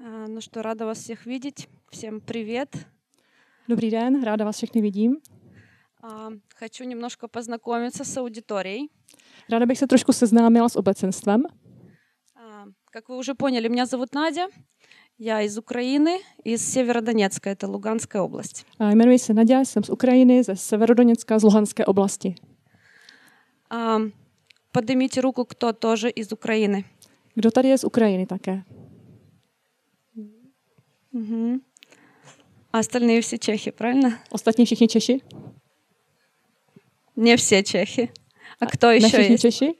А, Ну что, рада вас всех видеть. Всем привет. Dobrý den, ráda vás všechny vidím. А, Хочу немножко познакомиться с аудиторией. Ráda bych se trošku seznámila s obecenstvem. А, Как вы уже поняли, меня зовут Надя. Я из Украины, из Северодонецка, это Луганская область. A Jmenuji se Nadia, jsem z Ukrajiny, ze Severodoněcka, z Luhanské oblasti. А, Поднимите руку, кто тоже из Украины. Kdo tady je z Ukrajiny také? Мгм. А остальные все чехи, правильно? Ostatní všichni Češi? Не все чехи. А кто Ne еще есть? Češi?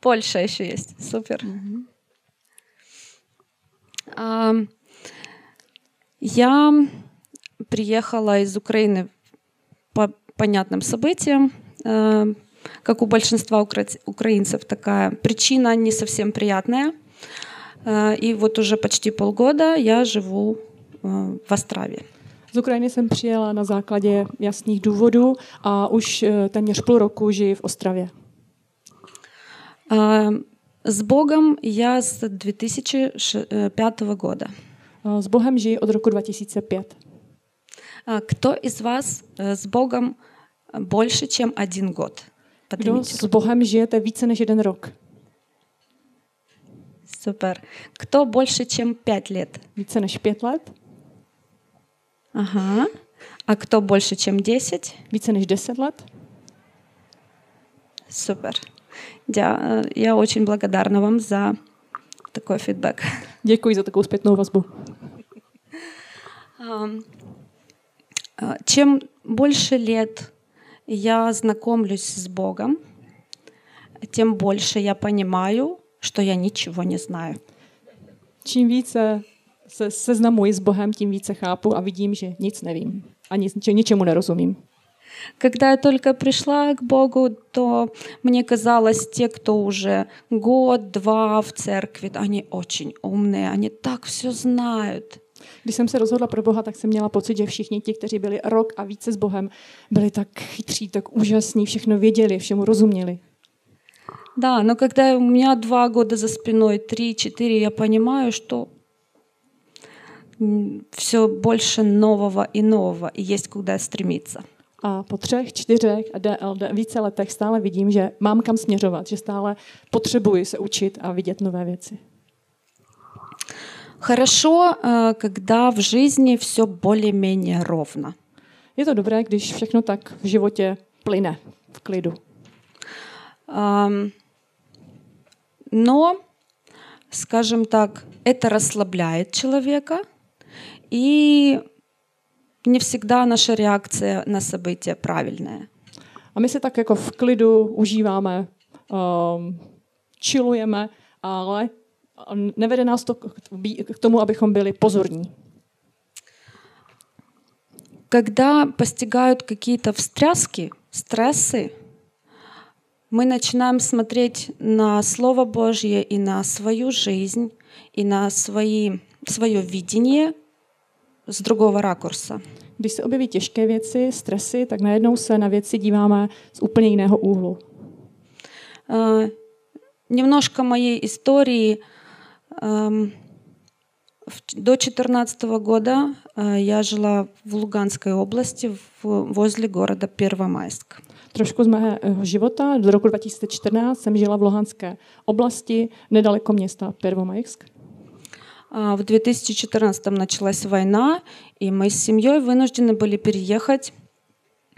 Польша еще есть. Супер. А, Я приехала из Украины по понятным событиям. Э, Как у большинства укра- украинцев, такая причина не совсем приятная. Э, И вот уже почти полгода я живу э, в Острове. Z Ukrajiny jsem přijela na základě jasných důvodů a už eh, téměř půl roku žiji v Ostravě. А, С Богом я с 2005 года. A S Bohem žiji od roku 2005. А Кто из вас э, с Богом больше, чем один год? Kdo Поднимите s Bohem žijete více než jeden rok? Супер. Кто больше, чем пять лет? Více než pět let? Ага. А кто больше, чем 10? Více než deset let? Супер. Я, э, я очень благодарна вам за такой фидбэк. Děkuji za takovou zpětnou vazbu. Ам, а, Чем больше лет я знакомлюсь с Богом, тем больше я понимаю, что я ничего не знаю. Čím více se seznamuji s Bohem, tím více chápu a vidím, že nic nevím. A nic, ničemu nerozumím. Когда я только пришла к Богу, то мне казалось, те, кто уже год-два в церкви, они очень умные, они так все знают. Když jsem se rozhodla pro Boha, tak jsem měla pocit, že všichni ti, kteří byli rok a více s Bohem, byli tak chytří, tak úžasní, všechno věděli, všemu rozuměli. Да, но когда у меня два года за спиной, три-четыре, я понимаю, что все больше нового и нового, и есть куда стремиться. A po třech, čtyřech a DLD, více letech stále vidím, že mám kam směřovat, že stále potřebuji se učit a vidět nové věci. Хорошо, э, когда в жизни все более-менее ровно. Je to dobré, když všechno tak v životě plyne v klidu. Ам, Но, скажем так, это расслабляет человека, и не всегда наша реакция на события правильная. A my si tak jako v klidu užíváme, um, chillujeme, ale nevede nás to k bí- k tomu, abychom byli pozorní. Когда постигают какие-то встряски, стрессы, мы начинаем смотреть на Слово Божье и на свою жизнь, и на свои, свое видение с другого ракурса. Když se objeví těžké věci, stresy, tak najednou se na věci díváme z úplně jiného úhlu. Э, Немножко моей истории. В- До 2014 года я жила в Луганской области возле города Первомайск. Trošku z mého života. Do roku 2014 jsem žila v Luhanské oblasti, nedaleko města Pervomajsk. А В 2014 началась война, и мы с семьей вынуждены были переехать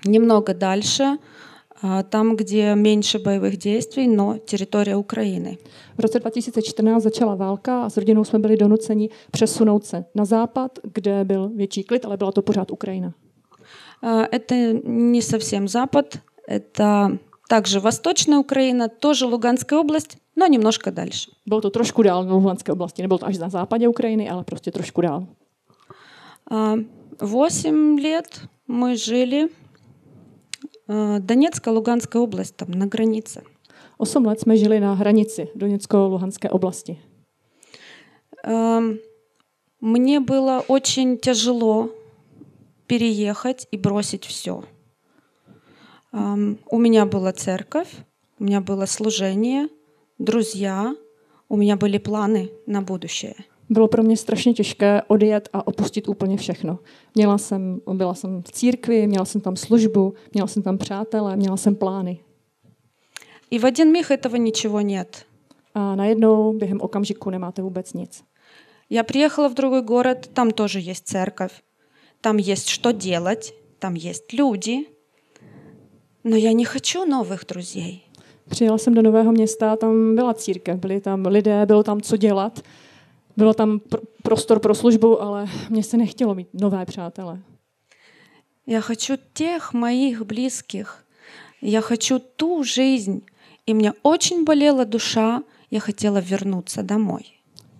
немного дальше, там, где меньше боевых действий, но территория Украины. V roce 2014 začala válka a s rodinou jsme byli donuceni přesunout se na západ, kde byl větší klid, ale byla to pořád Ukrajina. А, Это не совсем Запад, это также Восточная Украина, тоже Луганская область, но немножко дальше. Bylo to trošku dál na Luhanské oblasti, nebylo to až na západě Ukrajiny, ale prostě trošku dál. А, Восемь лет мы жили а, Донецкая, Луганская область, там на границе. Osm let jsme žili na hranici Doněcko-Luhanské oblasti. Эм, Мне было очень тяжело переехать и бросить все. У меня была церковь, у меня было служение, друзья, у меня были планы на будущее. Bylo pro mě strašně těžké odjet a opustit úplně všechno. Měla jsem, byla jsem v církvi, měla jsem tam službu, měla jsem tam přátele, měla jsem plány. И в один миг этого ничего нет. A najednou během okamžiku nemáte vůbec nic. Я приехала в другой город, там тоже есть церковь, там есть что делать, там есть люди. Но я не хочу новых друзей. Přijela jsem do nového města, tam byla církev, byli tam lidé, bylo tam co dělat, Bylo tam pr- prostor pro službu, ale mně se nechtělo mít nové přátele. Я хочу тех моих близких. Я хочу ту жизнь. И мне очень болела душа. Я хотела вернуться домой.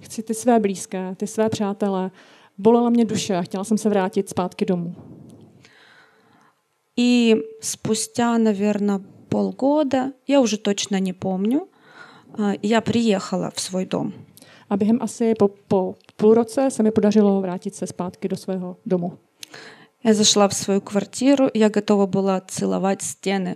Chci ty své blízké, ty své přátele. Bolela mě duše a chtěla jsem se vrátit zpátky domů. И спустя, наверное, полгода, я уже точно не помню, а, я приехала в свой дом. A během asi po, po půl roce se mi podařilo vrátit se zpátky do svého domu. Я зашла в свою квартиру, я готова была целовать стены.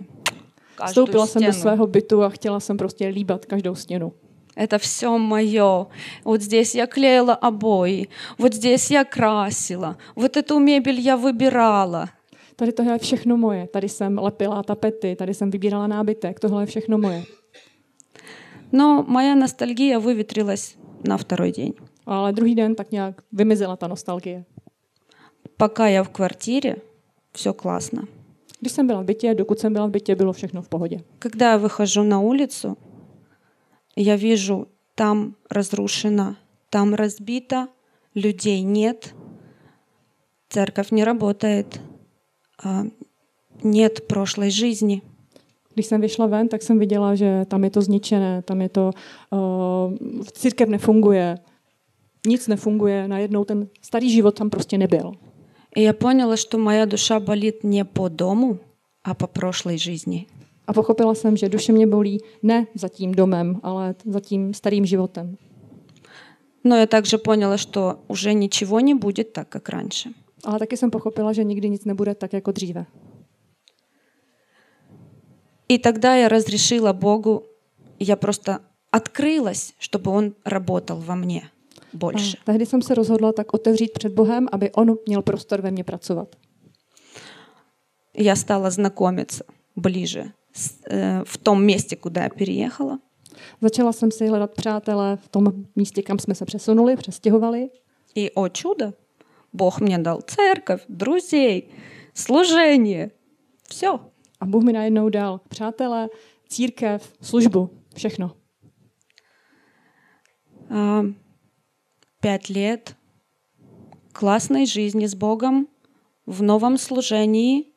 Каждую Vstoupila jsem do стену. svého bytu a chtěla jsem prostě líbat každou stěnu. Это все мое. Вот здесь я клеила обои, вот здесь я красила, вот эту мебель я выбирала. Tady to je všechno moje. Tady jsem lepila tapety, tady jsem vybírala nábytek, tohle je všechno moje. Но моя ностальгия выветрилась На второй день. Ale druhý den tak nějak vymizela ta nostalgie. Пока я в квартире, все классно. Když jsem byla v bytě, dokud jsem byla v bytě, bylo všechno v pohodě. Когда я выхожу на улицу, я вижу, там разрушено, там разбито, людей нет, церковь не работает, а, нет прошлой жизни. Když jsem vyšla ven, tak jsem viděla, že tam je to zničené, tam je to, uh, církev nefunguje, nic nefunguje, najednou ten starý život tam prostě nebyl. И я поняла, что моя душа болит не по дому, а по прошлой жизни. A pochopila jsem, že duše mě bolí ne za tím domem, ale za tím starým životem. Но я также поняла, что уже ничего не будет так, как раньше. Ale taky jsem pochopila, že nikdy nic nebude tak jako dříve. И тогда я разрешила Богу, я просто открылась, чтобы Он работал во мне больше. A tehdy jsem se rozhodla tak otevřít před Bohem, aby On měl prostor ve mně pracovat. Я стала знакомиться ближе с- э, в том месте, куда я переехала. Začala jsem si hledat přátele v tom místě, kam jsme se přesunuli, přestěhovali. И, о чудо, Бог мне дал церковь, друзей, служение. Все. A Bůh mi najednou dal přátele, církev, službu, všechno. А, Пять лет классной жизни с Богом в новом служении.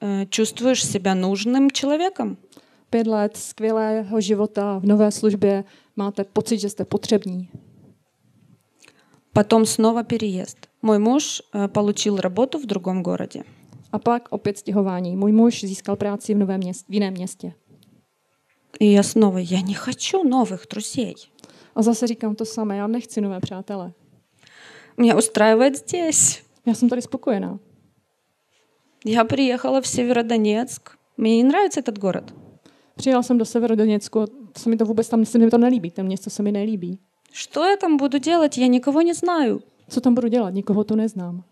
Э, Чувствуешь себя нужным человеком. Pět let skvělého života v nové službě, máte pocit, že jste potřební. Потом снова переезд. Мой муж э, получил работу в другом городе. A pak opět stěhování. Můj muž získal práci v, novém měst, v jiném městě. И я снова, я не хочу новых друзей. A zase říkám to samé, já nechci nové přátele. Меня устраивает здесь. Já jsem tady spokojená. Я приехала в Северодонецк. Мне не nравится этот город. Přijela jsem do Severodoněcku a se mi to vůbec tam se mi to nelíbí. Ten město se mi nelíbí. Что я там буду делать? Я никого не знаю. Co tam budu dělat? Nikoho tu neznám.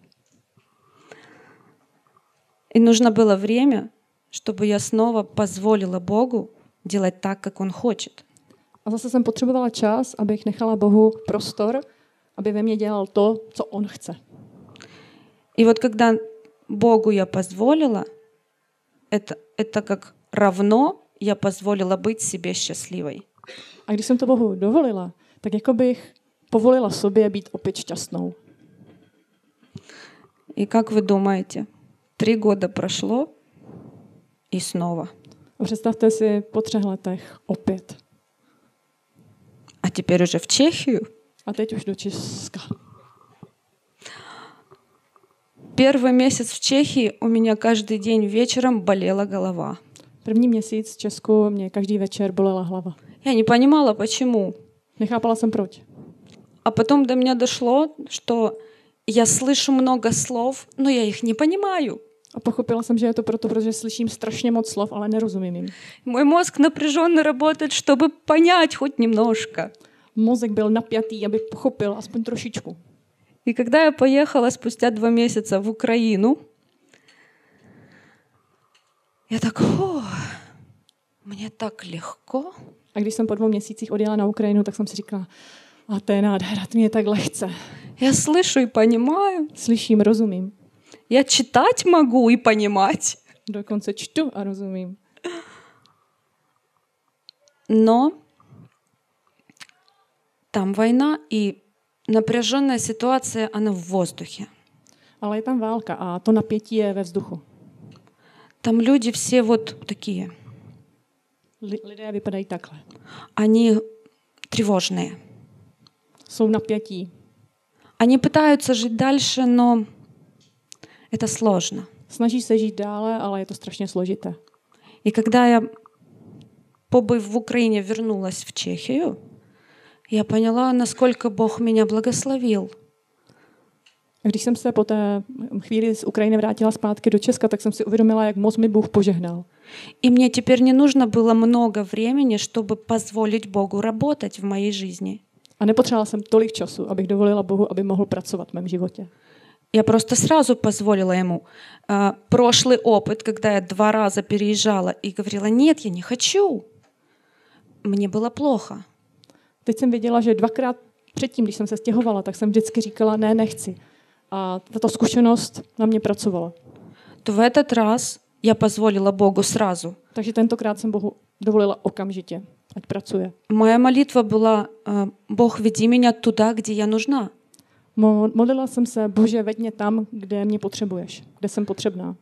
И нужно было время, чтобы я снова позволила Богу делать так, как Он хочет. A zase jsem potřebovala čas, abych nechala Bohu prostor, aby ve mně dělal to, co On chce. И вот когда Богу я позволила, это, это как равно я позволила быть себе счастливой. A když jsem to Bohu dovolila, tak jako bych povolila sobě být opět šťastnou. И как вы думаете, три года прошло, и снова. Představte si po třech letech opět. А теперь уже в Чехию. A teď už do Česka. Первый месяц в Чехии у меня каждый день вечером болела голова. První měsíc v Česku mě každý večer bolela hlava. Я не понимала, почему. Nechápala jsem proč. А потом до меня дошло, что я слышу много слов, но я их не понимаю. A pochopila jsem, že je to proto, protože slyším strašně moc slov, ale nerozumím jim. Мой мозг напряженно работает, чтобы понять хоть немножко. mozek byl napjatý, aby pochopil aspoň trošičku. И когда я поехала спустя два месяца в Украину, я так, «Фу, мне так легко. A když jsem po dvou měsících odjela na Ukrajinu, tak jsem si říkala, a to je nádhera, to mě je tak lehce. Я слышу и понимаю. Slyším, rozumím. Я читать могу и понимать. Dokonce čtu a rozumím. Но там война и напряженная ситуация, она в воздухе. Ale je tam válka a to napětí je ve vzduchu. Там люди все вот такие. Li- lidé vypadají takhle. Они тревожные. Jsou napětí. Они пытаются жить дальше, но это сложно. Snaží se žít dále, ale je to strašně složité. И когда я, побыв в Украине, вернулась в Чехию, я поняла, насколько Бог меня благословил. A když jsem se po té chvíli z Ukrajiny vrátila zpátky do Česka, tak jsem si uvědomila, jak moc mi Bůh požehnal. И мне теперь не нужно было много времени, чтобы позволить Богу работать в моей жизни. A nepotřebovala jsem tolik času, abych dovolila Bohu, aby mohl pracovat v mém životě. Я просто сразу позволила ему. А, прошлый опыт, когда я два раза переезжала и говорила, нет, я не хочу. Мне было плохо. Teď jsem věděla, že dvakrát předtím, když jsem se stěhovala, tak jsem vždycky říkala, ne, nechci. A tato zkušenost na mě pracovala. То в этот раз я позволила Богу сразу. Takže tentokrát jsem Bohu dovolila okamžitě, ať pracuje. Моя молитва была, а, Бог, веди меня туда, где я нужна. Mo- Modlila jsem se, Bože, veď mě tam, kde mě potřebuješ, kde jsem potřebná.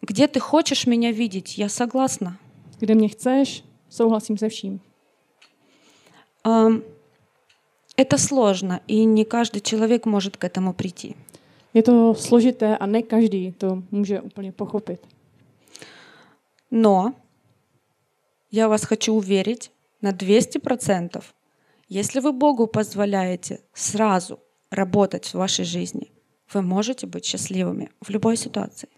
Где ты хочешь меня видеть, я согласна. Kde mě chceš, souhlasím se vším. А, Это сложно, и не каждый человек может к этому прийти. Je to složité a ne každý to může úplně pochopit. Но я вас хочу уверить на 200%, если вы Богу позволяете сразу работать в вашей жизни, вы можете быть счастливыми в любой ситуации.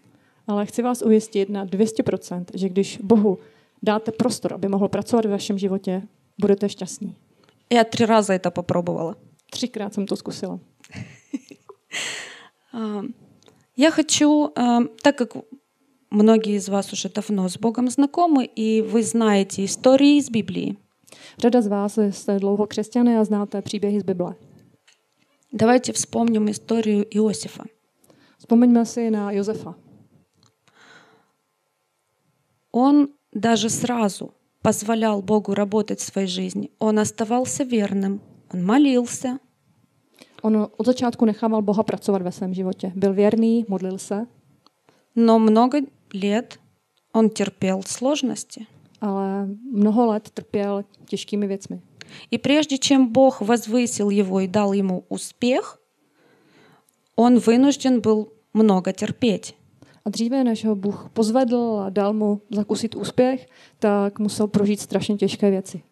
Ale chci vás ujistit na 200%, že když Bohu dáte prostor, aby mohl pracovat v vašem životě, budete šťastní. Я три раза это попробовала. Třikrát jsem to zkusila. А, Я хочу, а, так как многие из вас уже давно с Богом знакомы, и вы знаете истории из Библии, Řada z vás jste dlouho křesťané a znáte příběhy z Bible. Давайте вспомним историю Иосифа. Si na Josefa. Он даже сразу позволял Богу работать в своей жизни. Он оставался верным, он молился, On od začátku nechával Boha pracovat ve svém životě. Byl věrný, modlil se, но много лет он терпел сложности. ale mnoho let trpěl těžkými věcmi. И прежде чем Бог возвысил его и дал ему успех, он вынужден был много терпеть. A dříve, než ho Bůh pozvedl a dal mu zakusit úspěch, tak musel prožít strašně těžké věci.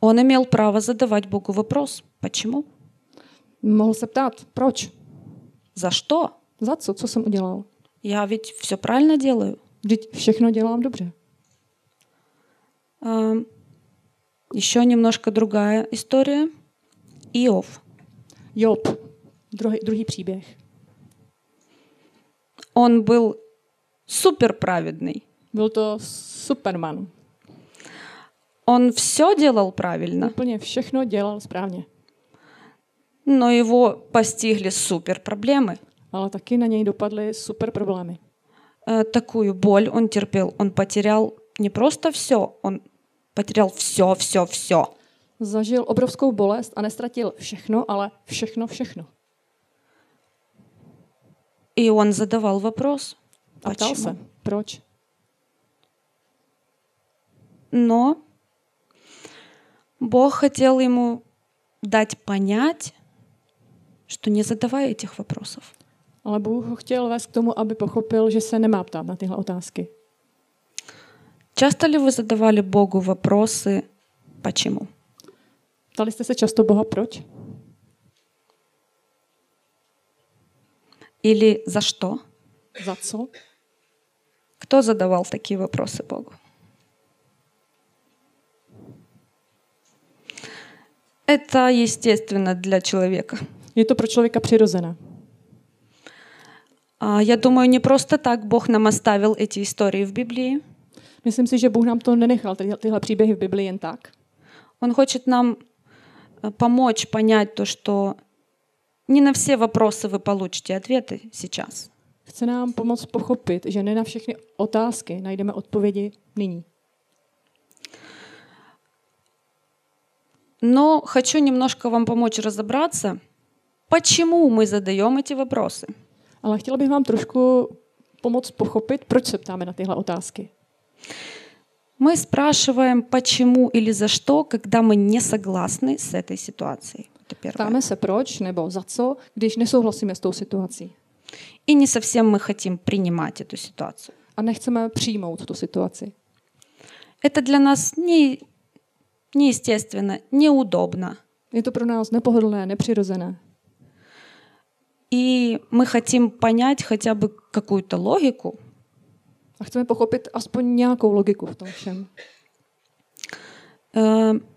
Он имел право задавать Богу вопрос, почему, Mohl se ptát, proč? за что? Za co? Co jsem udělal? Я ведь все правильно делаю. Vždyť všechno dělám dobře. А, Еще немножко другая история. Иов. Job, druhý, druhý příběh. Он был супер праведный. Byl to Superman. Он все делал правильно, Úplně všechno dělal správně. но его постигли супер проблемы. Ale taky na něj dopadly super problémy. Такую боль он терпел. Он потерял не просто все, он потерял все, все, все. Zažil obrovskou bolest a nestratil všechno, ale všechno, všechno. И он задавал вопрос, A ptal se, почему. proč? Но Бог хотел ему дать понять, что не задавай этих вопросов. Ale Bůh ho chtěl vést k tomu, aby pochopil, že se nemá ptát na tyhle otázky. Часто ли вы задавали Богу вопросы «почему»? Jste se často Boha, proč? Или «за что»? Za co? Кто задавал такие вопросы Богу? Это естественно для человека. Je to pro člověka přirozené. А, Я думаю, не просто так Бог нам оставил эти истории в Библии. Myslím si, že Bůh nám to nenechal, tyhle, tyhle příběhy v Biblii jen tak. Он хочет нам э, помочь понять то, что не на все вопросы вы получите ответы сейчас. Chce nám pomoct pochopit, že ne na všechny otázky najdeme odpovědi nyní. Но хочу немножко вам помочь разобраться, почему мы задаем эти вопросы. Ale chtěla bych vám trošku pomoct pochopit, proč se ptáme na tyhle otázky. Мы спрашиваем, почему или за что, когда мы не согласны с этой ситуацией. Это первое. Ptáme se proč nebo za co, když nesouhlasíme s tou situací. И не совсем мы хотим принимать эту ситуацию. A nechceme přijmout tu situaci. Это для нас не, неестественно, неудобно. Je to pro nás nepohodlné, nepřirozené. И мы хотим понять хотя бы какую-то логику, A chceme pochopit aspoň nějakou logiku v tom všem.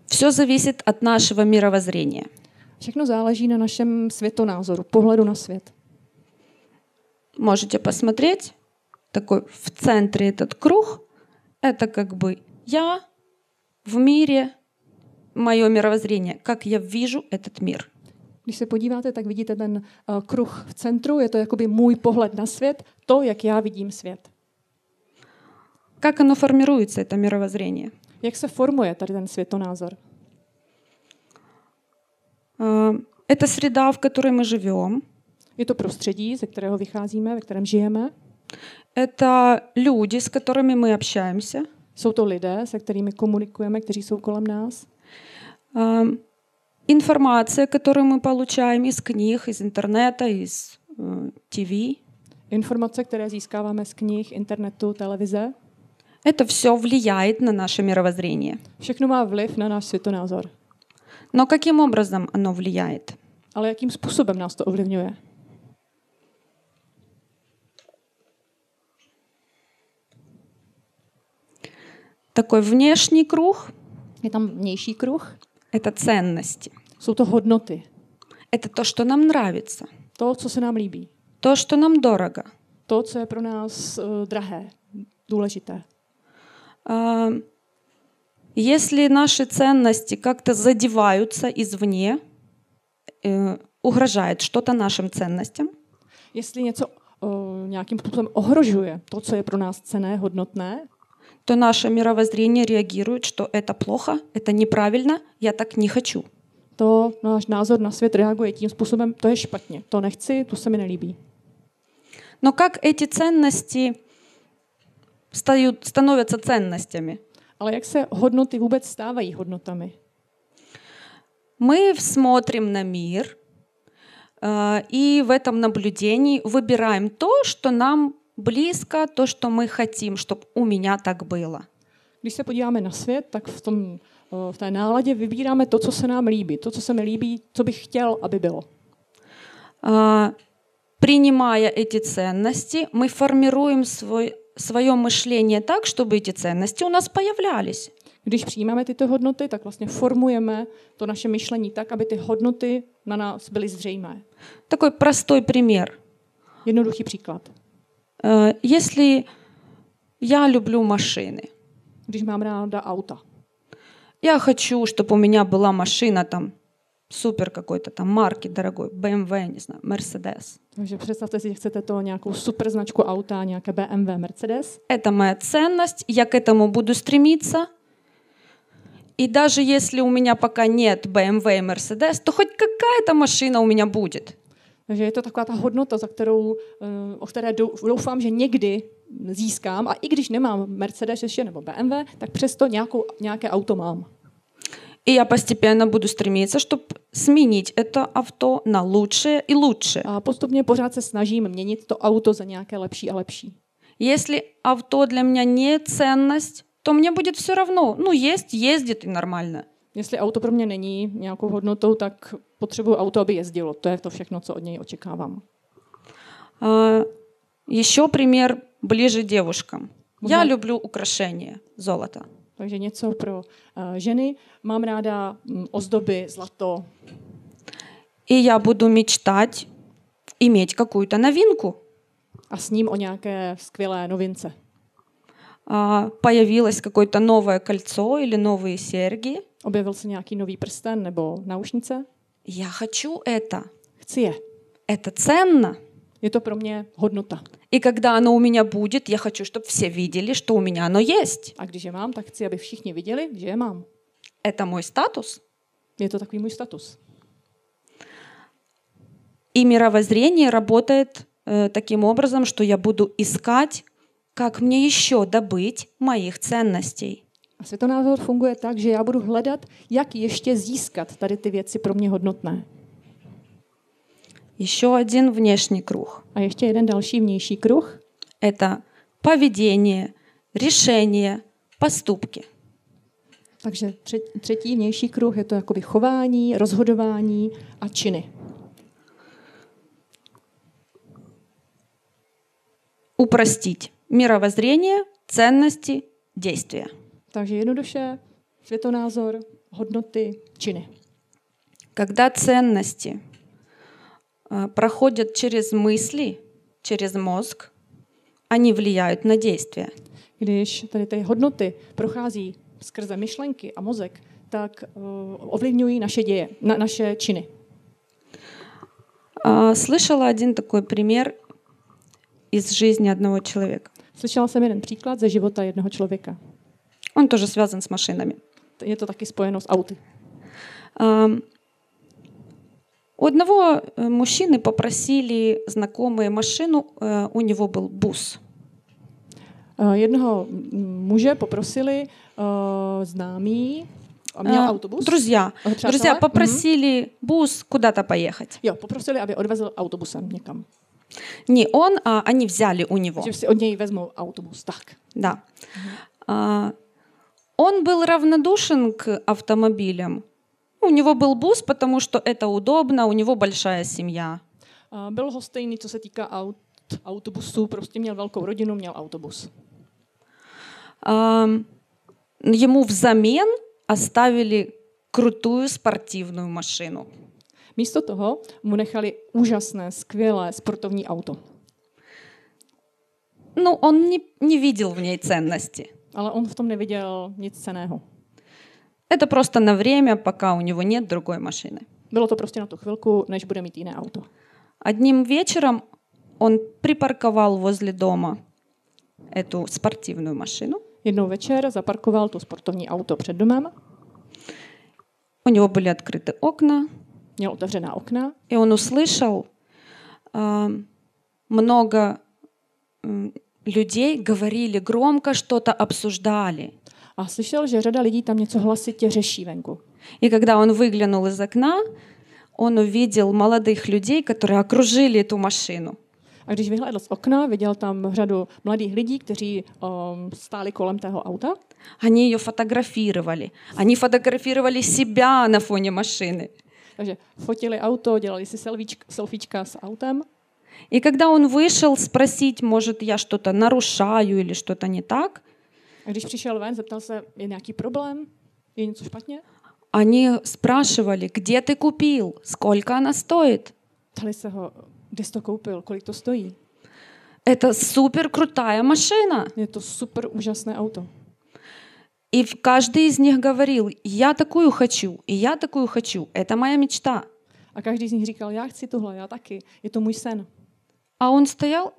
Все зависит от нашего мировоззрения. Všechno záleží na našem světonázoru, pohledu na svět. Можете посмотреть, такой в центре этот круг, это как бы я в мире, мое мировоззрение, как я вижу этот мир. Když se podíváte, tak vidíte ten uh, kruh v centru, je to jakoby můj pohled na svět, to, jak já vidím svět. Как оно формируется, это мировоззрение? Jak se formuje tady ten světonázor? Э, Это среда, в которой мы живем. Je to prostředí, ze kterého vycházíme, ve kterém žijeme. Это люди, с которыми мы общаемся. Jsou to lidé, se kterými komunikujeme, kteří jsou kolem nás. Э, Информация, которую мы получаем из книг, из интернета, из э, ТВ. Informace, které získáváme z knih, internetu, televize. Это все влияет на наше мировоззрение. Všechno má vliv na náš světonázor. Но каким образом оно влияет? Ale jakým způsobem nás to ovlivňuje? Такой внешний круг Je tam vnější kruh. — это ценности. Jsou to hodnoty. Это то, что нам нравится, To, co se nám líbí. то, что нам дорого. To, co je pro nás uh, drahé, důležité. А, Если наши ценности как-то задеваются извне, э, угрожает что-то нашим ценностям, Jestli něco uh, nějakým způsobem ohrožuje to, co je pro nás cené, hodnotné, то наше мировоззрение реагирует, что это плохо, это неправильно, я так не хочу. to náš názor na svět reaguje tím způsobem, to je špatně, to nechci, to se mi nelíbí. Но как эти ценности стают, становятся ценностями? Ale jak se hodnoty vůbec stávají hodnotami? Мы смотрим на мир э, и в этом наблюдении выбираем то, что нам близко, то, что мы хотим, чтобы у меня так было. Když se podíváme na svět, tak v, tom, eh, v té náladě vybíráme to, co se nám líbí, to, co se mi líbí, co bych chtěl, aby bylo. А, Принимая эти ценности, мы формируем свой, свое мышление так, чтобы эти ценности у нас появлялись. Když přijímáme tyto hodnoty, tak vlastně formujeme to naše myšlení tak, aby ty hodnoty na nás byly zřejmé. Такой простой пример. Jednoduchý příklad. Э, Если я люблю машины, Když mám ráda auta, я хочу, чтобы у меня была машина там супер какой-то там марки дорогой, BMW, не знаю, Mercedes. takže představte si, že chcete to nějakou super značku auta, nějaké BMW, Mercedes. Это моя ценность, я к этому буду стремиться. И даже если у меня пока нет BMW и Mercedes, то хоть какая-то машина у меня будет. Takže je to taková ta hodnota, za kterou, eh, o které dou- doufám, že někdy získám. A i když nemám Mercedes ještě nebo BMW, tak přesto nějakou, nějaké auto mám. И я постепенно буду стремиться, чтобы сменить это авто на лучшее и лучшее. A postupně pořád se snažím měnit to auto za nějaké lepší a lepší. Если авто для меня не ценность, то мне будет все равно. Ну, есть, ездит и нормально. Jestli auto pro mě není nějakou hodnotou, tak potřebuji auto, aby jezdilo. To je to všechno, co od něj očekávám. А, Еще пример ближе девушкам. Я Мгм. люблю украшения, золото. Takže něco pro uh, ženy. Mám ráda um, ozdoby, zlato. И я буду мечтать иметь какую-то новинку. A s ním o nějaké skvělé novince. А, Появилось какое-то новое кольцо или новые серьги. Objevil se nějaký nový prsten nebo náušnice. Я хочу это. Chci je. Это ценно. Je to pro mě hodnota. И когда оно у меня будет, я хочу, чтобы все видели, что у меня оно есть. A když je mám, tak chci, aby všichni viděli, že je mám. Это мой статус. Je to takový můj status. И мировоззрение работает э, таким образом, что я буду искать, как мне еще добыть моих ценностей. A světonázor funguje tak, že já budu hledat, jak ještě získat tady ty věci pro mě hodnotné. Еще один внешний круг. A ještě jeden další vnější kruh. Это поведение, решения, поступки. Takže třetí, vnější kruh je to jakoby chování, rozhodování a činy. Упростить мировоззрение, ценности, действия. Takže jednoduše světonázor, hodnoty, činy. Когда ценности э, проходят через мысли, через мозг, они влияют на действия. Když tady ty hodnoty prochází skrze myšlenky a mozek, tak uh, ovlivňují naše děje, na, naše činy. А, Слышала один такой пример из жизни одного человека. Slyšela jsem jeden příklad ze života jednoho člověka. Он тоже связан с машинами. Je to taky spojeno s auty. Ам, У одного э, мужчины попросили знакомые машину, э, у него был бус. Uh, jednoho muže poprosili uh, známý, a měl А, autobus. Друзья, přátelé? друзья попросили бус куда-то поехать. Jo, poprosili, aby odvezl autobusem někam. Не он, а они взяли у него. Od něj vezmou autobus. Tak. Да. А, Он был равнодушен к автомобилям. У него был бус, потому что это удобно, у него большая семья. Uh, byl hostejný, co se týká aut, autobusů, prostě měl velkou rodinu, měl autobus. А, Ему взамен оставили крутую спортивную машину. Místo toho mu nechali úžasné, skvělé sportovní auto. Ну, он не, не видел в ней ценности. Ale on v tom neviděl nic ceného. Это просто на время, пока у него нет другой машины. Bylo to prostě na tu chvilku, než bude mít jiné auto. Одним вечером он припарковал возле дома эту спортивную машину. Jednou večer zaparkoval to sportovní auto před domem, У него были открыты окна, měl otevřená okna и он услышал а, много людей говорили громко, что-то обсуждали. a slyšel, že řada lidí tam něco hlasitě řeší venku. И когда он выглянул из окна, он увидел молодых людей, которые окружили эту машину. A když vyhlédl z okna, viděl tam řadu mladých lidí, kteří um, stáli kolem tého auta. Они ее фотографировали. Они фотографировали себя на фоне машины. Takže fotili auto, dělali si selfiečka, selfiečka s autem. И когда он вышел спросить, может, я что-то нарушаю или что-то не так, A když přišel ven, zeptal se, je nějaký problém? Je něco špatně? они спрашивали, где ты купил, сколько она стоит. Ho, kde jsi to koupil, kolik to stojí. Это супер крутая машина. To super úžasné auto. И каждый из них говорил, я такую хочу, и я такую хочу. Это моя мечта. Každý z nich říkal, já chci tohle, já taky, je to můj sen. А он стоял,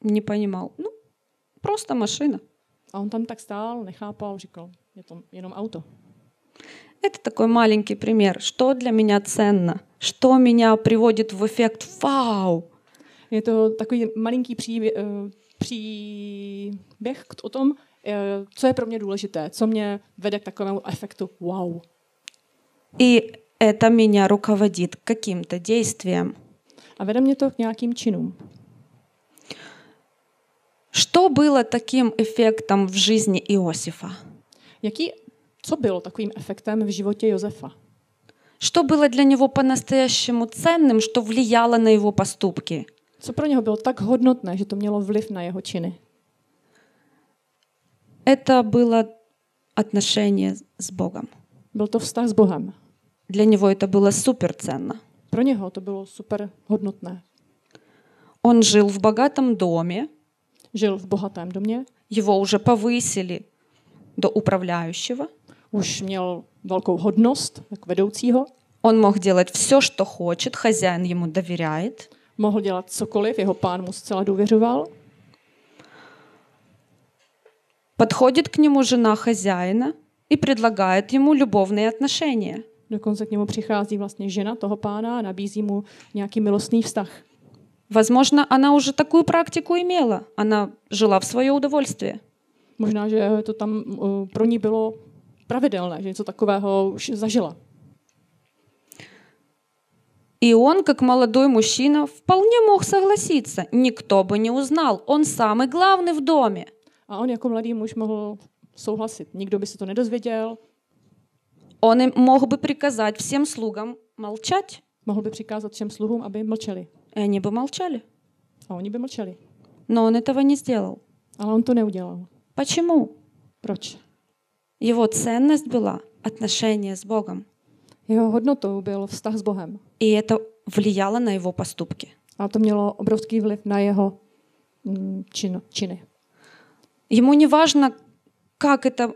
не понимал. Ну, просто машина. A on tam tak stál, nechápal, říkal, je to jenom auto. Это такой маленький пример. Что для меня ценно? Что меня приводит в эффект «Вау!» Je to takový malinký příběh, příběh k- o tom, eh, co je pro mě důležité, co mě vede k takovému efektu wow. И это меня руководит к каким-то действиям. A vede mě to k nějakým činům. Что было таким эффектом в жизни Иосифа? Jaký, co bylo takovým efektem v životě Josefa? Что было для него по-настоящему ценным, что влияло на его поступки? Co pro něho bylo tak hodnotné, že to mělo vliv na jeho činy? Это было отношения с Богом. Byl to vztah s Bohem. Для него это было суперценно. Pro něho to bylo super hodnotné. Он жил в богатом доме, Žil v bohatém domě, его уже повысили до управляющего. už měl velkou hodnost jako vedoucího, Он мог делать все, что хочет, хозяин ему доверяет. mohl dělat cokoliv, jeho pán mu zcela důvěřoval. Подходит к нему жена хозяина и предлагает ему любовные отношения. Dokonce k němu přichází vlastně žena toho pána a nabízí mu nějaký milostný vztah. Возможно, она уже такую практику имела. Она жила в свое удовольствие. Možná, že to tam uh, pro ní bylo pravidelné, že něco takového už zažila. И он, как молодой мужчина, вполне мог согласиться. Никто бы не узнал. Он самый главный в доме. A on jako mladý muž mohl souhlasit. Nikdo by se to nedozvěděl, Он мог бы приказать всем слугам молчать. mohl by přikázat všem sluhům, aby mlčeli. И они бы молчали. A oni by mlčeli. Но он этого не сделал. Ale on to neudělal. Почему? Proč? Его ценность была отношение с Богом. Jeho hodnotou byl vztah s Bohem. И это влияло на его поступки. A to mělo obrovský vliv na jeho mm, čin, činy. Ему не важно, как это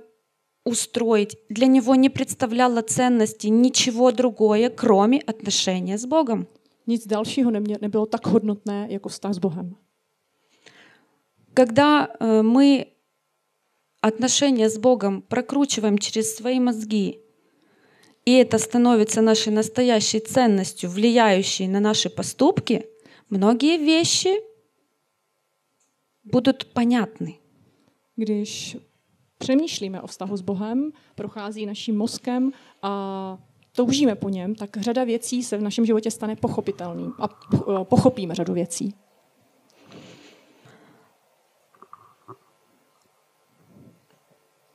устроить. Для него не представляло ценности ничего другое, кроме отношения с Богом. Nic dalšího nemě, nebylo tak hodnotné jako vztah s Bohem. Когда э, мы отношения с Богом прокручиваем через свои мозги, и это становится нашей настоящей ценностью, влияющей на наши поступки, многие вещи будут понятны. Když přemýšlíme o vztahu s Bohem, prochází naším mozkem a toužíme po něm, tak řada věcí se v našem životě stane pochopitelným a eh, pochopíme řadu věcí.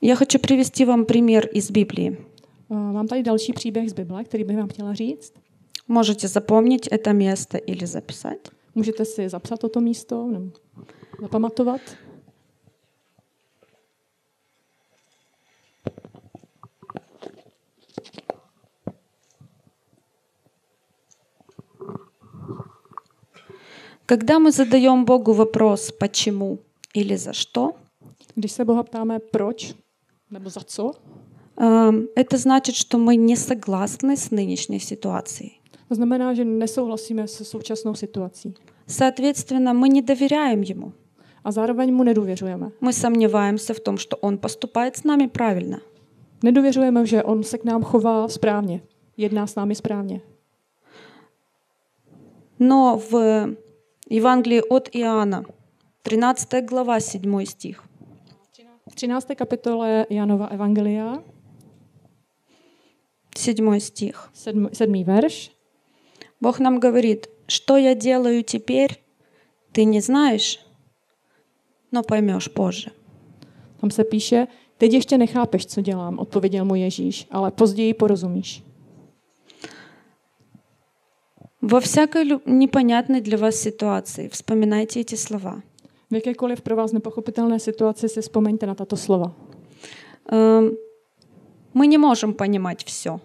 Я хочу привести вам пример из Библии. Eh, Mám tady další příběh z Bible, který bych vám chtěla říct. Можете запомнить это место или записать. Můžete si zapsat toto místo nebo zapamatovat. Когда мы задаем Богу вопрос «почему» или «за что», Když se Boha ptáme proč nebo za co, эм, это значит, что мы не согласны с нынешней ситуацией. to znamená, že nesouhlasíme se současnou situací. Соответственно, мы не доверяем Ему. A zároveň mu nedůvěřujeme. Мы сомневаемся в том, что Он поступает с нами правильно. Nedůvěřujeme, že on se k nám chová správně, jedná s námi správně. Но в Евангелии от Иоанна, 13 глава, 7 стих, V 13. kapitole Janova Evangelia, 7 стих, 7. 7. verš, Бог нам говорит, что я делаю теперь, ты не знаешь, но поймешь позже. tam se píše, teď ještě nechápeš, co dělám, odpověděl mu Ježíš, ale později porozumíš. Во всякой непонятной для вас ситуации вспоминайте эти слова. V jakékoliv pro vás nepochopitelné situaci si vzpomeňte na tato slova. Эм, Мы не можем понимать все.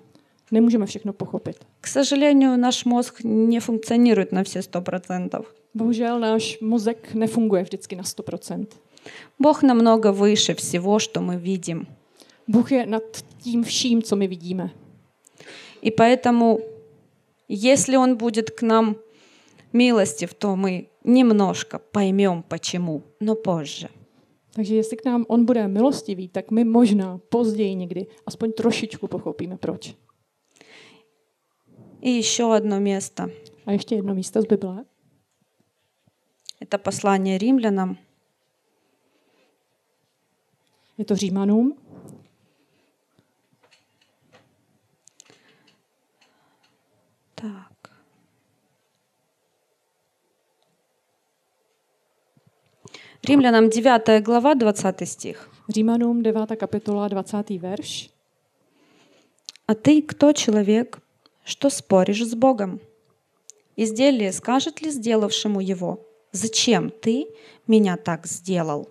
Nemůžeme všechno pochopit. К сожалению, наш мозг не функционирует на все сто процентов. Bohužel náš mozek nefunguje vždycky na 100%. Бог намного выше всего, что мы видим. Bůh je nad tím vším, co my vidíme. И поэтому, если Он будет к нам милостив, то мы немножко поймем, почему, но позже. Takže jestli k nám on bude milostivý, tak my možná později někdy aspoň trošičku pochopíme proč. И еще одно место. A ještě jedno místo z Bible. Это послание римлянам, Je to Římanům, Римлянам 9 глава, 20 стих. Římanům 9. kapitola 20. verš. А ты кто человек, что споришь с Богом? Изделие скажет ли сделавшему его, зачем ты меня так сделал?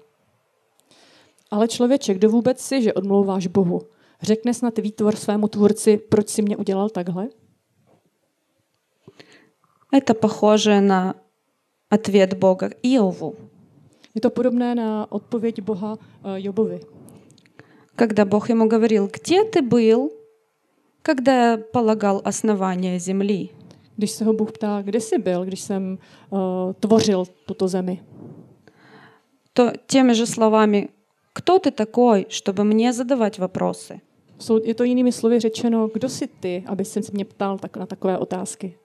Ale člověče, kdo vůbec si, že odmlouváš Bohu? Řekne snad výtvor svému tvůrci, proč si mě udělal takhle? Это похоже на ответ Бога Иову, Je to podobné na odpověď Boha eh, Jobovi. когда Бог ему говорил, где ты был, когда я полагал основания земли? Když se ho Bůh ptá, kde jsi byl, když jsem uh, tvořil tuto zemi, То теми же словами, кто ты такой, чтобы мне задавать вопросы? Jsou, je to jinými slovy řečeno, kdo jsi ty, aby se mě ptal tak, na takové otázky.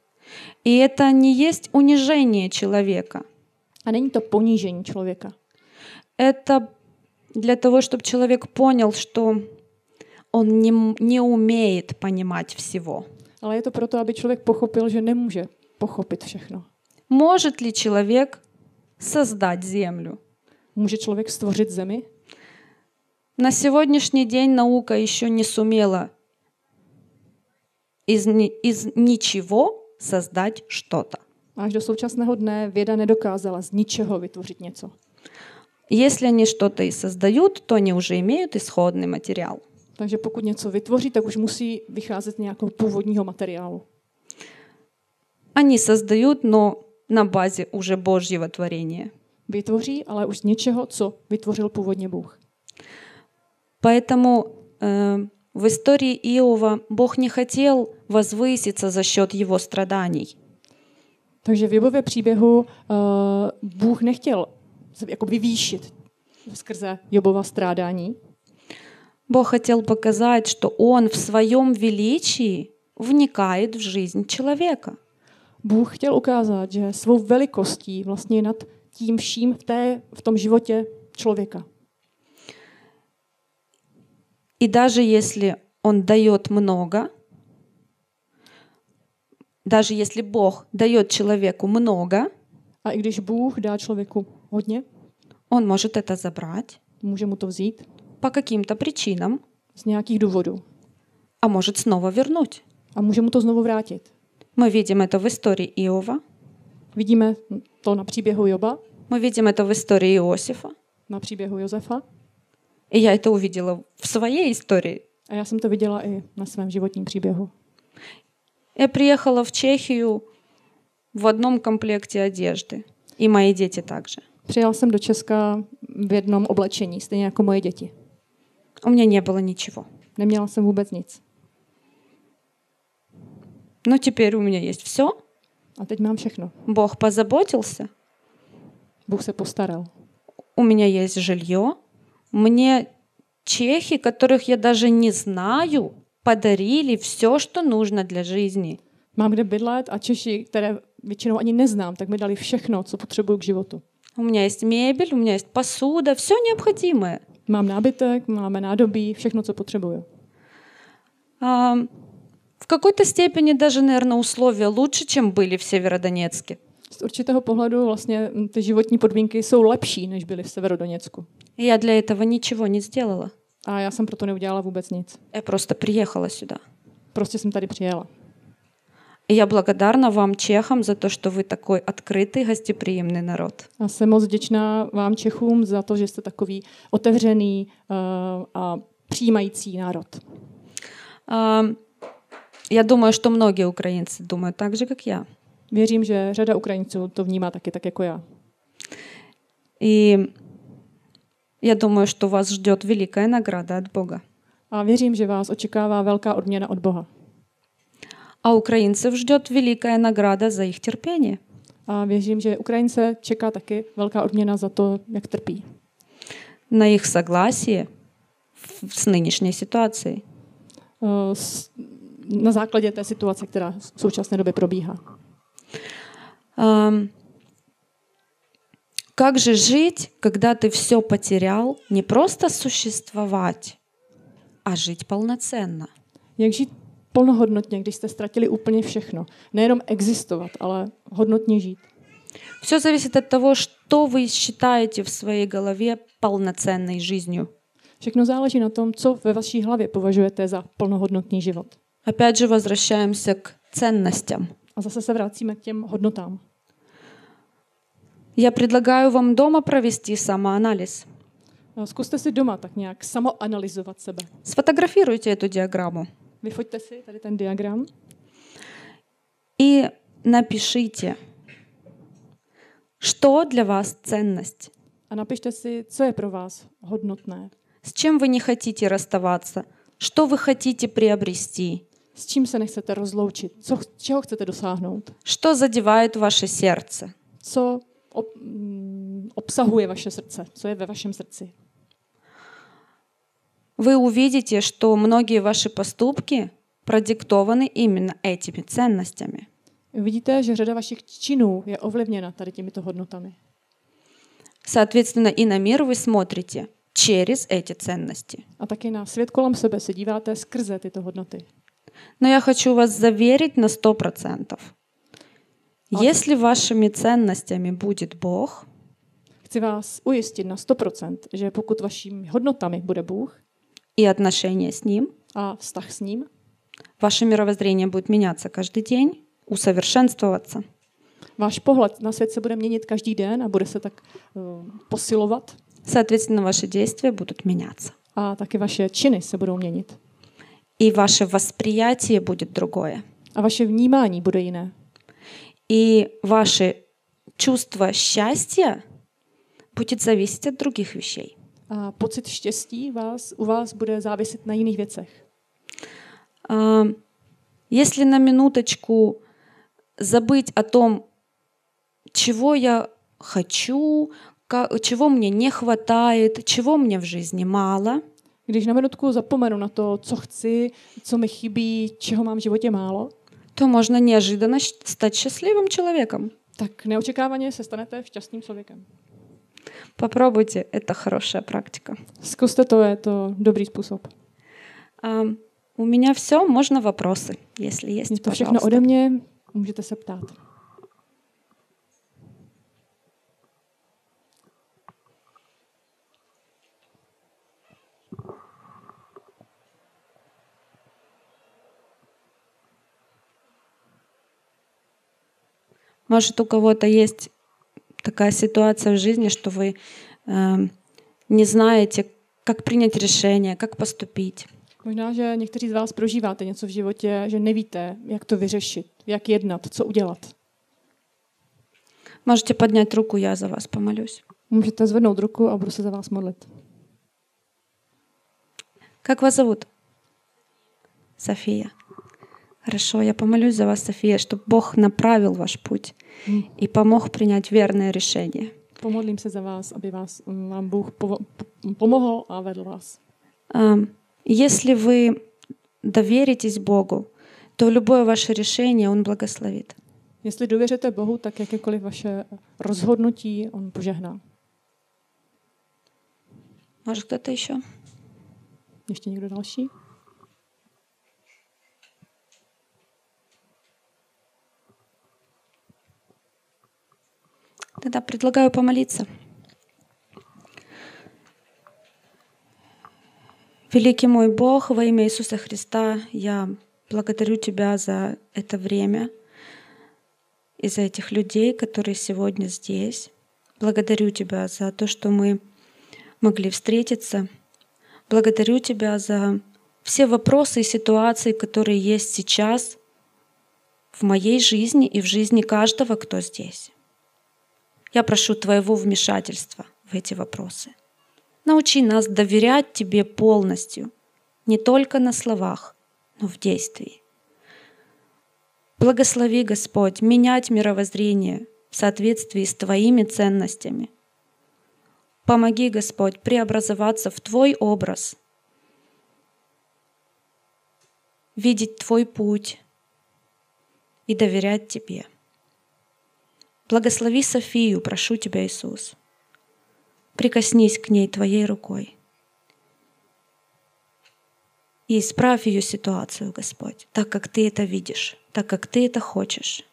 И это не есть унижение человека. A není to ponížení člověka. Это для того, чтобы человек понял, что он не, не умеет понимать всего. Ale je to proto, aby člověk pochopil, že nemůže pochopit všechno. Может ли человек создать землю? Může člověk stvořit zemi? На сегодняшний день наука еще не сумела из, из ничего создать что-то. Až do současného dne věda nedokázala z ničeho vytvořit něco. Если они что-то и создают, то они уже имеют исходный материал. Takže pokud něco vytvoří, tak už musí vycházet z nějakého původního materiálu. Они создают, но на базе уже Божьего творения. Vytvoří, ale už z něčeho, co vytvořil původně Bůh. Поэтому э, в истории Иова Бог не хотел возвыситься за счет его страданий. Takže v Jobově příběhu uh, Bůh nechtěl se jako vyvýšit skrze Jobova strádání, Бог хотел показать, что Он в своем величии вникает в жизнь человека. Bůh chtěl ukázat, že svou velikostí vlastně je nad tím vším v, té, v tom životě člověka. И даже если Он дает много, даже если Бог дает человеку много, A i když Bůh dá člověku hodně, Он может это забрать může mu to vzít по каким-то причинам, z nějakých důvodů а может снова вернуть. a může mu to znovu vrátit. Мы видим это в истории Иова, Vidíme to na příběhu Joba, мы видим это в истории Иосифа, na příběhu Josefa и я это увидела в своей истории. a já jsem to viděla i na svém životním příběhu. Я приехала в Чехию в одном комплекте одежды, и мои дети также. Přijel jsem do Česka v jednom oblečení, stejně jako moje děti. У меня не было ничего. Neměla jsem vůbec nic. Но теперь у меня есть все. A teď mám všechno. Бог позаботился. Bůh se postaral. У меня есть жилье. Мне чехи, которых я даже не знаю, подарили все, что нужно для жизни. Mám kde bydlet a Češi, které většinou ani neznám, tak mi dali všechno, co potřebuju k životu. У меня есть мебель, у меня есть посуда, все необходимое. Mám nábytek, máme nádobí, všechno, co potřebuju. А, в какой-то степени даже, наверное, условия лучше, чем были в Северодонецке. Z určitého pohledu vlastně mm, ty životní podmínky jsou lepší, než byly v Severodoněcku. И Я для этого ничего не сделала. A já jsem proto neudělala vůbec nic. Я просто приехала сюда. Prostě jsem tady přijela. И я благодарна вам, чехам, за то, что вы такой открытый, гостеприимный народ. A jsem moc vděčná vám Čechům za to, že jste takový otevřený uh, a přijímající národ. А, Я думаю, что многие украинцы думают так же, как я. Věřím, že řada Ukrajinců to vnímá taky tak jako já. И я думаю, что вас ждет великая награда от Бога. A věřím, že vás očekává velká odměna od Boha. А украинцев ждет великая награда за их терпение. A věřím, že Ukrajince čeká taky velká odměna za to, jak trpí. на их согласие в- с нынешней ситуацией. Uh, s- Na základě té situace, která v současné době probíhá. Ам, Как же жить, когда ты все потерял, не просто существовать, а жить полноценно? Jak žít plnohodnotně, když jste ztratili úplně všechno. Nejenom existovat, ale hodnotně žít. Все зависит от того, что вы считаете в своей голове полноценной жизнью. Všechno záleží na tom, co ve vaší hlavě považujete za plnohodnotný život. Опять же возвращаемся к ценностям. A zase se vracíme k těm hodnotám. Я предлагаю вам дома провести самоанализ. Zkuste si doma tak nějak samoanalyzovat sebe. Сфотографируйте эту диаграмму Vyfoďte si tady ten diagram. И напишите, что для вас ценность, a napište si, co je pro vás hodnotné, с чем вы не хотите расставаться, что вы хотите приобрести, s čím se nechcete rozloučit, co, čeho chcete dosáhnout, что задевает ваше сердце. co mm, obsahuje vaše srdce, co je ve vašem srdci. Вы увидите, что многие ваши поступки продиктованы именно этими ценностями. Vidíte, že řada vašich činů je ovlivněna tady těmito hodnotami. Соответственно, и на мир вы смотрите через эти ценности. A taky na svět kolem sebe se díváte skrze tyto hodnoty. Но я хочу вас заверить на 100%. Если вашими ценностями будет Бог, Chci vás ujistit na 100%, že pokud vašimi hodnotami bude Bůh и отношения с Ним, a vztah s ním, ваше мировоззрение будет меняться каждый день, усовершенствоваться. váš pohled na svět se bude měnit každý den a bude se tak uh, posilovat Соответственно, ваши действия будут меняться. a taky vaše činy se budou měnit. И ваше восприятие будет другое. A vaše vnímání bude jiné. И ваше чувство счастья будет зависеть от других вещей. A pocit štěstí vás, u vás bude záviset na jiných věcech. А, Если на минуточку забыть о том, чего я хочу, ка- чего мне не хватает, чего мне в жизни мало, Když na minutku zapomenu na to, co chci, co mi chybí, čeho mám v životě málo, то можно неожиданно стать счастливым человеком. tak neočekávaně se stanete šťastným člověkem. Попробуйте, это хорошая практика. Zkuste to, je to dobrý způsob. У меня все, можно вопросы, если есть, to všechno ode mě, můžete se ptát. Может, у кого-то есть такая ситуация в жизни, что вы эм, не знаете, как принять решение, как поступить. Možná, že někteří z vás prožíváte něco v životě, že nevíte, jak to vyřešit, jak jednat, co udělat. Можете поднять руку, я за вас помолюсь. Můžete zvednout ruku a budu se za vás modlit. Как вас зовут? София. Хорошо, я помолюсь за вас, София, чтобы Бог направил ваш путь и помог принять верное решение. Pomodlím se za vás, aby vás, mm, vám Bůh povo- po- pomohl a vedl vás. Ам, Если вы доверитесь Богу, то любое ваше решение Он благословит. Jestli důvěřujete Bohu, tak jakékoliv vaše rozhodnutí On požehná. Может, кто-то еще? Ještě někdo další? Тогда предлагаю помолиться. Великий мой Бог, во имя Иисуса Христа, я благодарю Тебя за это время и за этих людей, которые сегодня здесь. Благодарю Тебя за то, что мы могли встретиться. Благодарю Тебя за все вопросы и ситуации, которые есть сейчас в моей жизни и в жизни каждого, кто здесь. Я прошу Твоего вмешательства в эти вопросы. Научи нас доверять Тебе полностью, не только на словах, но в действии. Благослови, Господь, менять мировоззрение в соответствии с Твоими ценностями. Помоги, Господь, преобразоваться в Твой образ, видеть Твой путь и доверять Тебе. Благослови Софию, прошу Тебя, Иисус. Прикоснись к ней Твоей рукой. И исправь ее ситуацию, Господь, так как Ты это видишь, так как Ты это хочешь.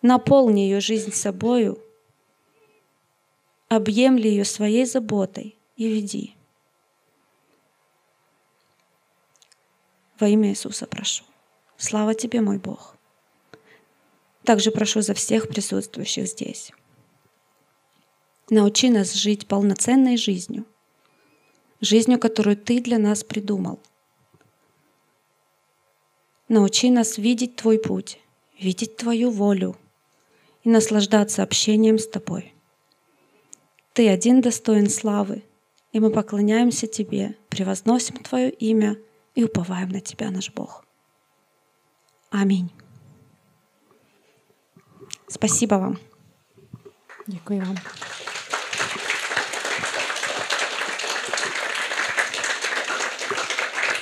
Наполни ее жизнь собою, объемли ее своей заботой и веди. Во имя Иисуса прошу. Слава Тебе, мой Бог. Также прошу за всех присутствующих здесь. Научи нас жить полноценной жизнью жизнью, которую Ты для нас придумал. Научи нас видеть Твой путь, видеть Твою волю и наслаждаться общением с Тобой. Ты один достоин славы, и мы поклоняемся Тебе, превозносим Твое имя и уповаем на Тебя, наш Бог. Аминь. Спасибо вам. Děkuji vám.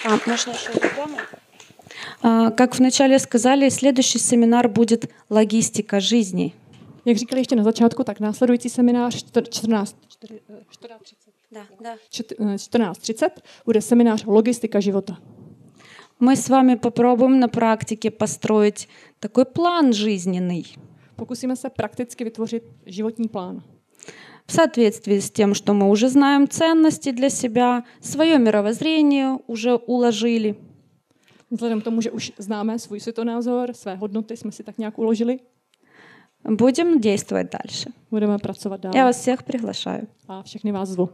А, можно еще рекламу? А, Как вначале сказали, следующий семинар будет «Логистика жизни». Jak říkali ještě na začátku, tak následující seminář čtr- 14, čtyři- eh, 14.30 Да, да. čet- eh, 14.30 bude seminář Logistika života. Мы с вами попробуем на практике построить такой план жизненный Pokusíme se prakticky vytvořit životní plán. в соответствии с тем, что мы уже знаем ценности для себя, свое мировоззрение уже уложили. Vzhledem k tomu, že už známe svůj světonázor, své hodnoty jsme si tak nějak uložili, Будем действовать дальше. budeme pracovat dál. Я вас всех приглашаю. A všechny vás zvu.